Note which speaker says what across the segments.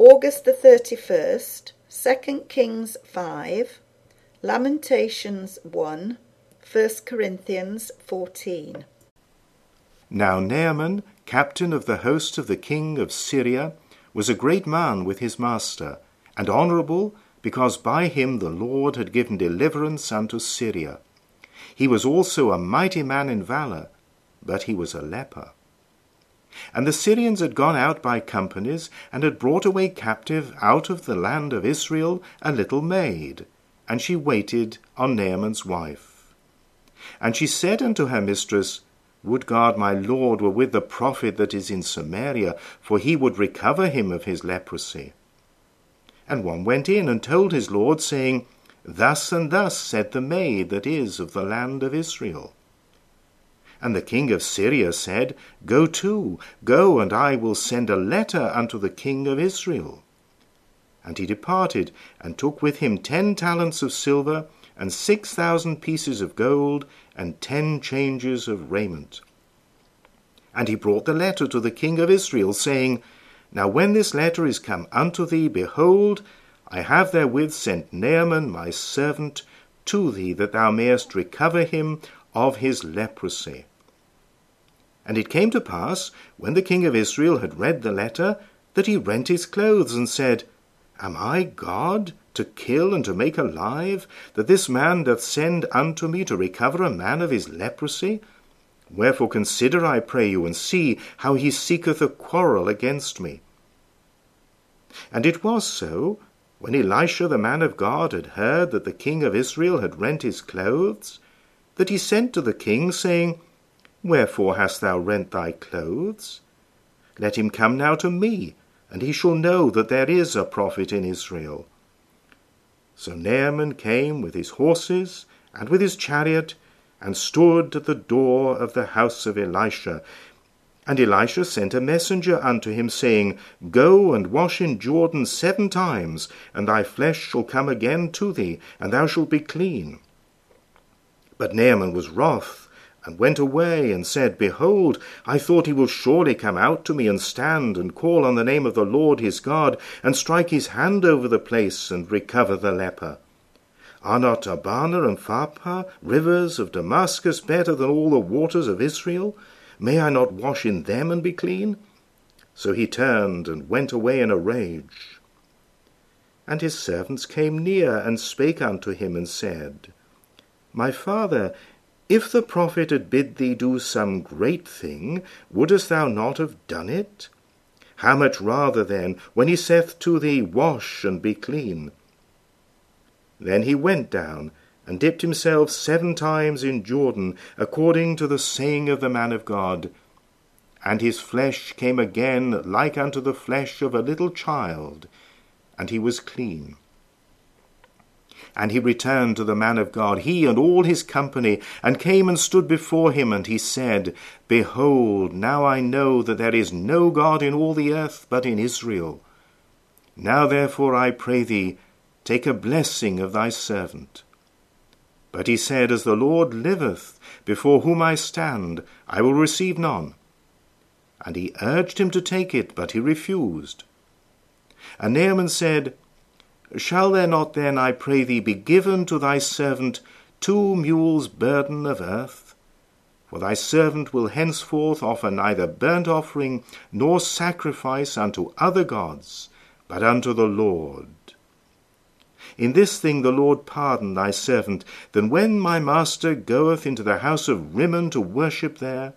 Speaker 1: August the 31st, 2 Kings 5, Lamentations 1, 1 Corinthians 14.
Speaker 2: Now Naaman, captain of the host of the king of Syria, was a great man with his master, and honourable, because by him the Lord had given deliverance unto Syria. He was also a mighty man in valour, but he was a leper. And the Syrians had gone out by companies, and had brought away captive out of the land of Israel a little maid, and she waited on Naaman's wife. And she said unto her mistress, Would God my Lord were with the prophet that is in Samaria, for he would recover him of his leprosy. And one went in and told his Lord, saying, Thus and thus said the maid that is of the land of Israel. And the king of Syria said, Go to, go, and I will send a letter unto the king of Israel. And he departed, and took with him ten talents of silver, and six thousand pieces of gold, and ten changes of raiment. And he brought the letter to the king of Israel, saying, Now when this letter is come unto thee, behold, I have therewith sent Naaman my servant to thee, that thou mayest recover him of his leprosy. And it came to pass, when the king of Israel had read the letter, that he rent his clothes, and said, Am I God, to kill and to make alive, that this man doth send unto me to recover a man of his leprosy? Wherefore consider, I pray you, and see how he seeketh a quarrel against me. And it was so, when Elisha the man of God had heard that the king of Israel had rent his clothes, that he sent to the king, saying, Wherefore hast thou rent thy clothes? Let him come now to me, and he shall know that there is a prophet in Israel. So Naaman came with his horses and with his chariot, and stood at the door of the house of Elisha. And Elisha sent a messenger unto him, saying, Go and wash in Jordan seven times, and thy flesh shall come again to thee, and thou shalt be clean. But Naaman was wroth and went away, and said, Behold, I thought he will surely come out to me, and stand, and call on the name of the Lord his God, and strike his hand over the place, and recover the leper. Are not Abana and Pharpar, rivers of Damascus, better than all the waters of Israel? May I not wash in them and be clean? So he turned and went away in a rage. And his servants came near and spake unto him, and said, My father, if the prophet had bid thee do some great thing, wouldest thou not have done it? How much rather then, when he saith to thee, Wash and be clean? Then he went down and dipped himself seven times in Jordan, according to the saying of the man of God. And his flesh came again like unto the flesh of a little child, and he was clean. And he returned to the man of God, he and all his company, and came and stood before him, and he said, Behold, now I know that there is no God in all the earth but in Israel. Now therefore I pray thee, take a blessing of thy servant. But he said, As the Lord liveth, before whom I stand, I will receive none. And he urged him to take it, but he refused. And Naaman said, Shall there not then, I pray thee, be given to thy servant two mules' burden of earth? For thy servant will henceforth offer neither burnt offering nor sacrifice unto other gods, but unto the Lord. In this thing the Lord pardon thy servant, that when my master goeth into the house of Rimmon to worship there,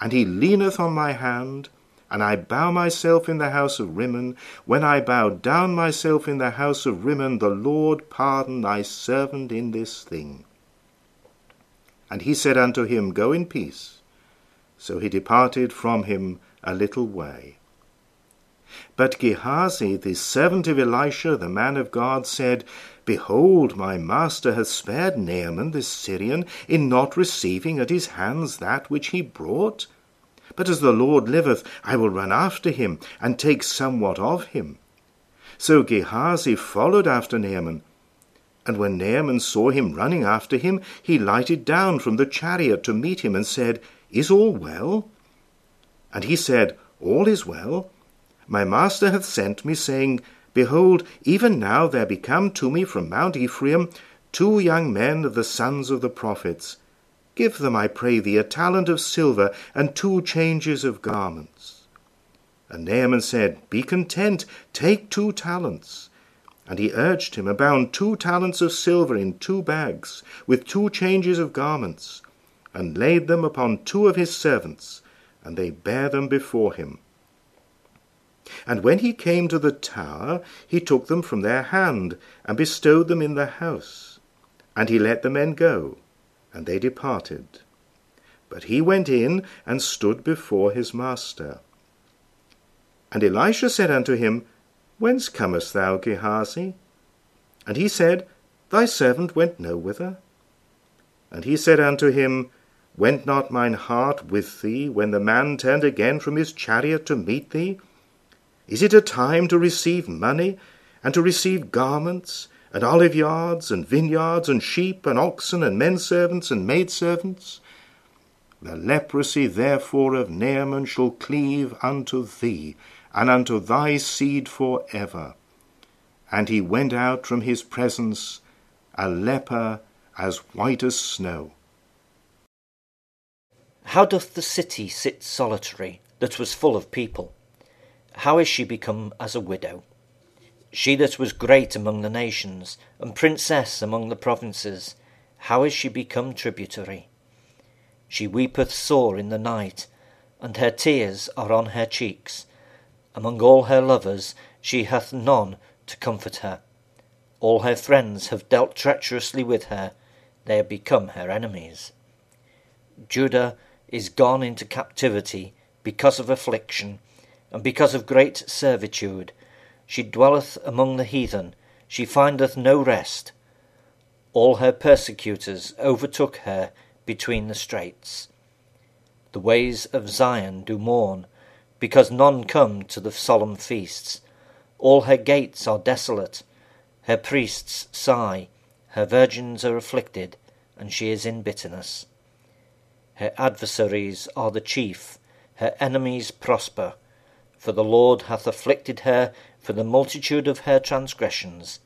Speaker 2: and he leaneth on my hand, and I bow myself in the house of Rimmon. When I bow down myself in the house of Rimmon, the Lord pardon thy servant in this thing. And he said unto him, Go in peace. So he departed from him a little way. But Gehazi, the servant of Elisha, the man of God, said, Behold, my master hath spared Naaman the Syrian in not receiving at his hands that which he brought. But as the Lord liveth, I will run after him, and take somewhat of him. So Gehazi followed after Naaman. And when Naaman saw him running after him, he lighted down from the chariot to meet him, and said, Is all well? And he said, All is well. My master hath sent me, saying, Behold, even now there be come to me from Mount Ephraim two young men of the sons of the prophets. Give them, I pray thee, a talent of silver and two changes of garments. And Naaman said, Be content, take two talents. And he urged him, and bound two talents of silver in two bags, with two changes of garments, and laid them upon two of his servants, and they bare them before him. And when he came to the tower, he took them from their hand, and bestowed them in the house. And he let the men go, and they departed. But he went in and stood before his master. And Elisha said unto him, Whence comest thou, Gehazi? And he said, Thy servant went no whither. And he said unto him, Went not mine heart with thee when the man turned again from his chariot to meet thee? Is it a time to receive money, and to receive garments, and olive yards, and vineyards, and sheep, and oxen, and men servants, and maid servants? The leprosy therefore of Naaman shall cleave unto thee, and unto thy seed for ever. And he went out from his presence, a leper as white as snow.
Speaker 3: How doth the city sit solitary, that was full of people? How is she become as a widow? She that was great among the nations, and princess among the provinces, how is she become tributary? She weepeth sore in the night, and her tears are on her cheeks. Among all her lovers she hath none to comfort her. All her friends have dealt treacherously with her, they are become her enemies. Judah is gone into captivity because of affliction, and because of great servitude. She dwelleth among the heathen, she findeth no rest. All her persecutors overtook her between the straits. The ways of Zion do mourn, because none come to the solemn feasts. All her gates are desolate, her priests sigh, her virgins are afflicted, and she is in bitterness. Her adversaries are the chief, her enemies prosper. For the Lord hath afflicted her for the multitude of her transgressions.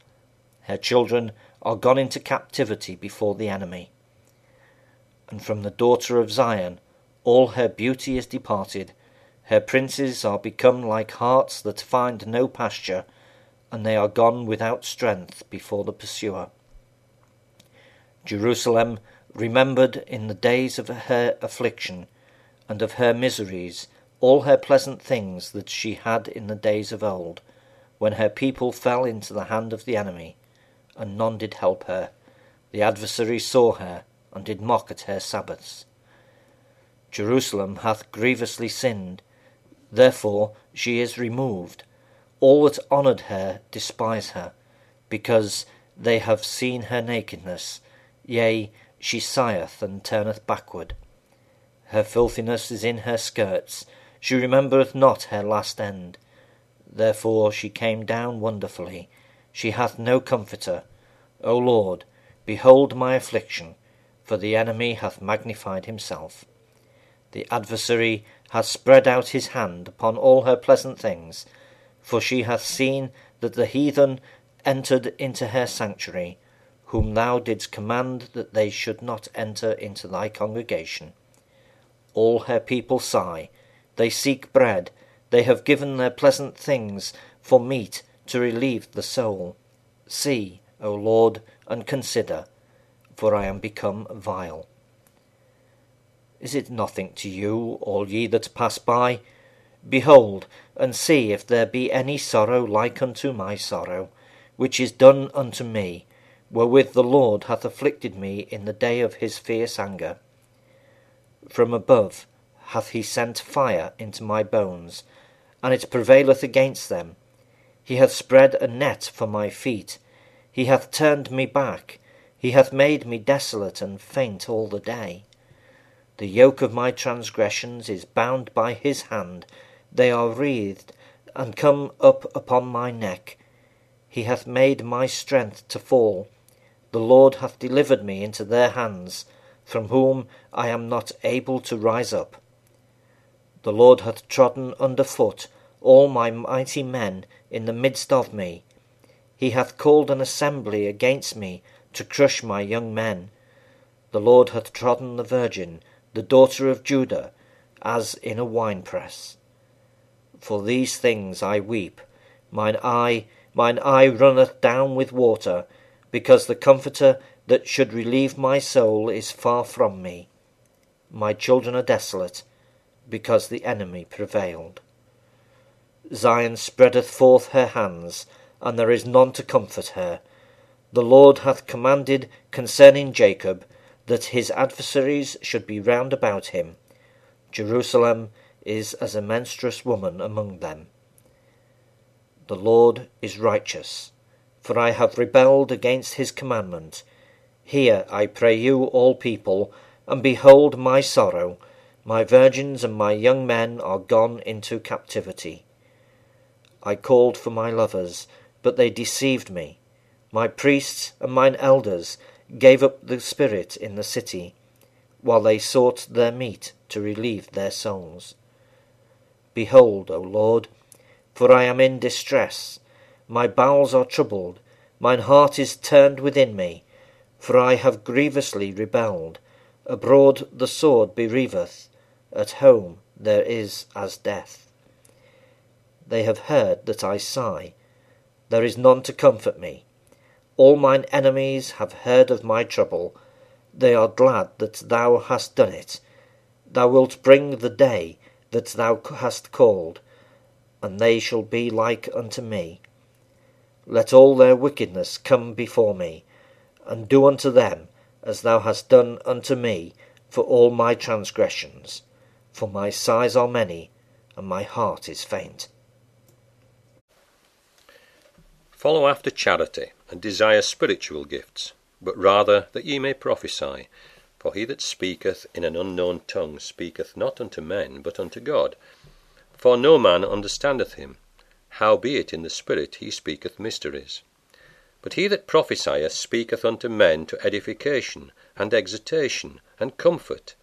Speaker 3: Her children are gone into captivity before the enemy. And from the daughter of Zion all her beauty is departed. Her princes are become like harts that find no pasture, and they are gone without strength before the pursuer. Jerusalem remembered in the days of her affliction and of her miseries all her pleasant things that she had in the days of old, when her people fell into the hand of the enemy, and none did help her. The adversary saw her, and did mock at her Sabbaths. Jerusalem hath grievously sinned, therefore she is removed. All that honoured her despise her, because they have seen her nakedness, yea, she sigheth and turneth backward. Her filthiness is in her skirts, she remembereth not her last end. Therefore she came down wonderfully, she hath no comforter. O Lord, behold my affliction, for the enemy hath magnified himself. The adversary hath spread out his hand upon all her pleasant things, for she hath seen that the heathen entered into her sanctuary, whom thou didst command that they should not enter into thy congregation. All her people sigh, they seek bread, they have given their pleasant things for meat to relieve the soul. See, O Lord, and consider, for I am become vile. Is it nothing to you, all ye that pass by? Behold, and see if there be any sorrow like unto my sorrow, which is done unto me, wherewith the Lord hath afflicted me in the day of his fierce anger. From above hath he sent fire into my bones, and it prevaileth against them. He hath spread a net for my feet, he hath turned me back, he hath made me desolate and faint all the day. The yoke of my transgressions is bound by his hand, they are wreathed and come up upon my neck. He hath made my strength to fall the Lord hath delivered me into their hands, from whom I am not able to rise up. The Lord hath trodden under foot all my mighty men in the midst of me. He hath called an assembly against me to crush my young men. The Lord hath trodden the virgin, the daughter of Judah, as in a winepress. For these things I weep, mine eye, mine eye runneth down with water, because the Comforter that should relieve my soul is far from me. My children are desolate, because the enemy prevailed. Zion spreadeth forth her hands, and there is none to comfort her. The Lord hath commanded concerning Jacob that his adversaries should be round about him. Jerusalem is as a menstruous woman among them. The Lord is righteous, for I have rebelled against his commandment. Hear, I pray you, all people, and behold my sorrow. My virgins and my young men are gone into captivity. I called for my lovers, but they deceived me. My priests and mine elders gave up the spirit in the city, while they sought their meat to relieve their souls. Behold, O Lord, for I am in distress, my bowels are troubled, mine heart is turned within me, for I have grievously rebelled. Abroad the sword bereaveth, at home there is as death. They have heard that I sigh, there is none to comfort me. All mine enemies have heard of my trouble. They are glad that thou hast done it. Thou wilt bring the day that thou hast called, and they shall be like unto me. Let all their wickedness come before me, and do unto them as thou hast done unto me for all my transgressions. For my sighs are many, and my heart is faint.
Speaker 4: Follow after charity, and desire spiritual gifts, but rather that ye may prophesy. For he that speaketh in an unknown tongue speaketh not unto men, but unto God. For no man understandeth him, howbeit in the Spirit he speaketh mysteries. But he that prophesieth speaketh unto men to edification, and exhortation, and comfort.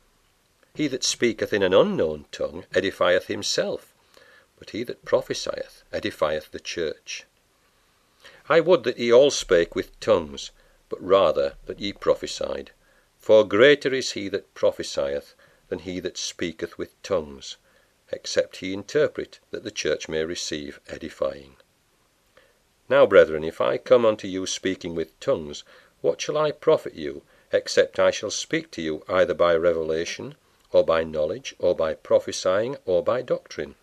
Speaker 4: He that speaketh in an unknown tongue edifieth himself, but he that prophesieth edifieth the church. I would that ye all spake with tongues, but rather that ye prophesied. For greater is he that prophesieth than he that speaketh with tongues, except he interpret, that the church may receive edifying. Now, brethren, if I come unto you speaking with tongues, what shall I profit you, except I shall speak to you either by revelation, or by knowledge, or by prophesying, or by doctrine?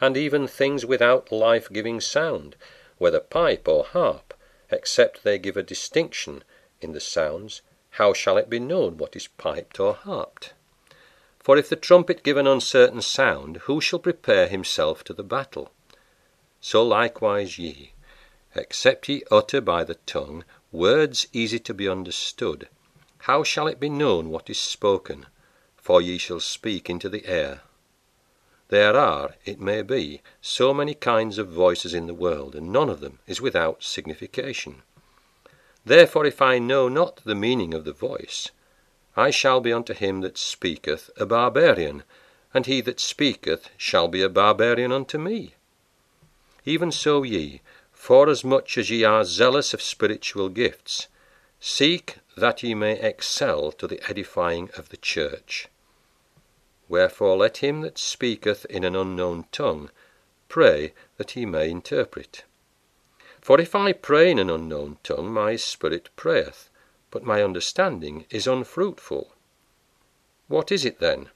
Speaker 4: And even things without life giving sound, whether pipe or harp, except they give a distinction in the sounds, how shall it be known what is piped or harped? For if the trumpet give an uncertain sound, who shall prepare himself to the battle? So likewise ye, except ye utter by the tongue words easy to be understood, how shall it be known what is spoken? For ye shall speak into the air. There are, it may be, so many kinds of voices in the world, and none of them is without signification. Therefore, if I know not the meaning of the voice, I shall be unto him that speaketh a barbarian, and he that speaketh shall be a barbarian unto me. Even so ye, forasmuch as ye are zealous of spiritual gifts, seek that ye may excel to the edifying of the church. Wherefore let him that speaketh in an unknown tongue pray that he may interpret. For if I pray in an unknown tongue, my spirit prayeth, but my understanding is unfruitful. What is it then?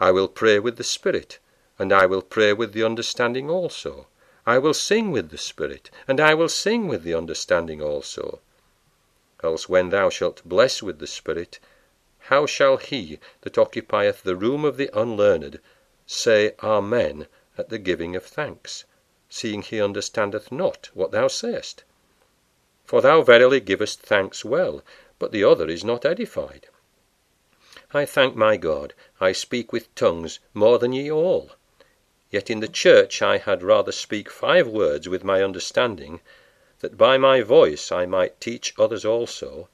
Speaker 4: I will pray with the spirit, and I will pray with the understanding also. I will sing with the spirit, and I will sing with the understanding also. Else when thou shalt bless with the spirit, how shall he that occupieth the room of the unlearned say Amen at the giving of thanks, seeing he understandeth not what thou sayest? For thou verily givest thanks well, but the other is not edified. I thank my God, I speak with tongues more than ye all. Yet in the church I had rather speak five words with my understanding, that by my voice I might teach others also,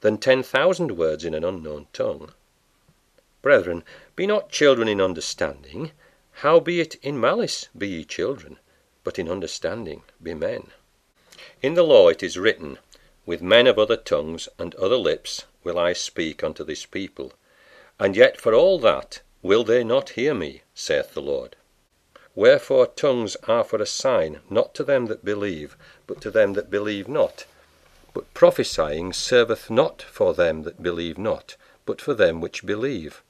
Speaker 4: than ten thousand words in an unknown tongue. Brethren, be not children in understanding, Howbeit in malice be ye children, but in understanding be men. In the law it is written, With men of other tongues and other lips will I speak unto this people, and yet for all that will they not hear me, saith the Lord. Wherefore tongues are for a sign, not to them that believe, but to them that believe not. But prophesying serveth not for them that believe not, but for them which believe.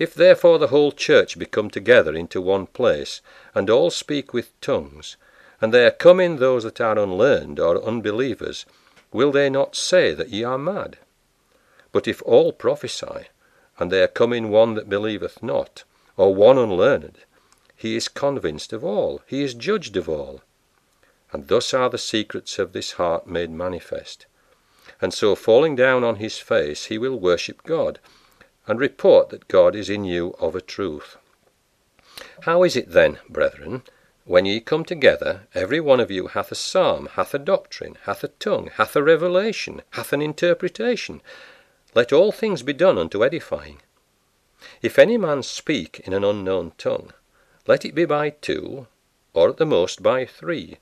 Speaker 4: If therefore the whole church be come together into one place, and all speak with tongues, and there come in those that are unlearned or unbelievers, will they not say that ye are mad? But if all prophesy, and there come in one that believeth not, or one unlearned, he is convinced of all, he is judged of all. And thus are the secrets of this heart made manifest. And so falling down on his face, he will worship God, and report that God is in you of a truth. How is it then, brethren, when ye come together, every one of you hath a psalm, hath a doctrine, hath a tongue, hath a revelation, hath an interpretation? Let all things be done unto edifying. If any man speak in an unknown tongue, let it be by two, or at the most by three,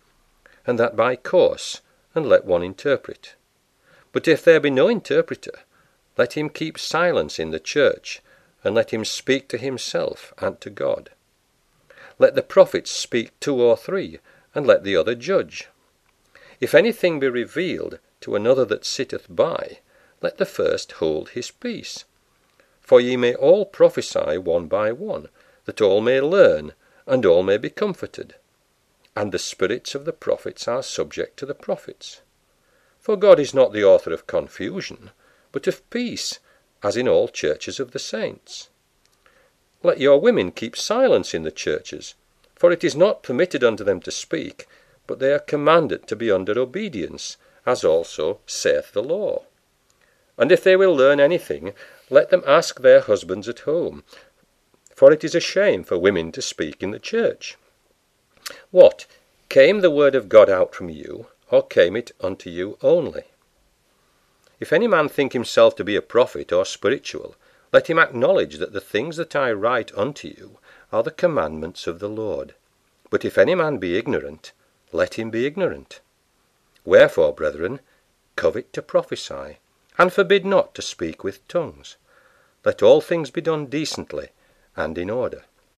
Speaker 4: and that by course, and let one interpret. But if there be no interpreter, let him keep silence in the church, and let him speak to himself and to God. Let the prophets speak two or three, and let the other judge. If anything be revealed to another that sitteth by, let the first hold his peace. For ye may all prophesy one by one, that all may learn, and all may be comforted. And the spirits of the prophets are subject to the prophets. For God is not the author of confusion, but of peace, as in all churches of the saints. Let your women keep silence in the churches, for it is not permitted unto them to speak, but they are commanded to be under obedience, as also saith the law. And if they will learn anything, let them ask their husbands at home, for it is a shame for women to speak in the church. What? Came the word of God out from you, or came it unto you only? If any man think himself to be a prophet or spiritual, let him acknowledge that the things that I write unto you are the commandments of the Lord. But if any man be ignorant, let him be ignorant. Wherefore, brethren, covet to prophesy, and forbid not to speak with tongues. Let all things be done decently and in order.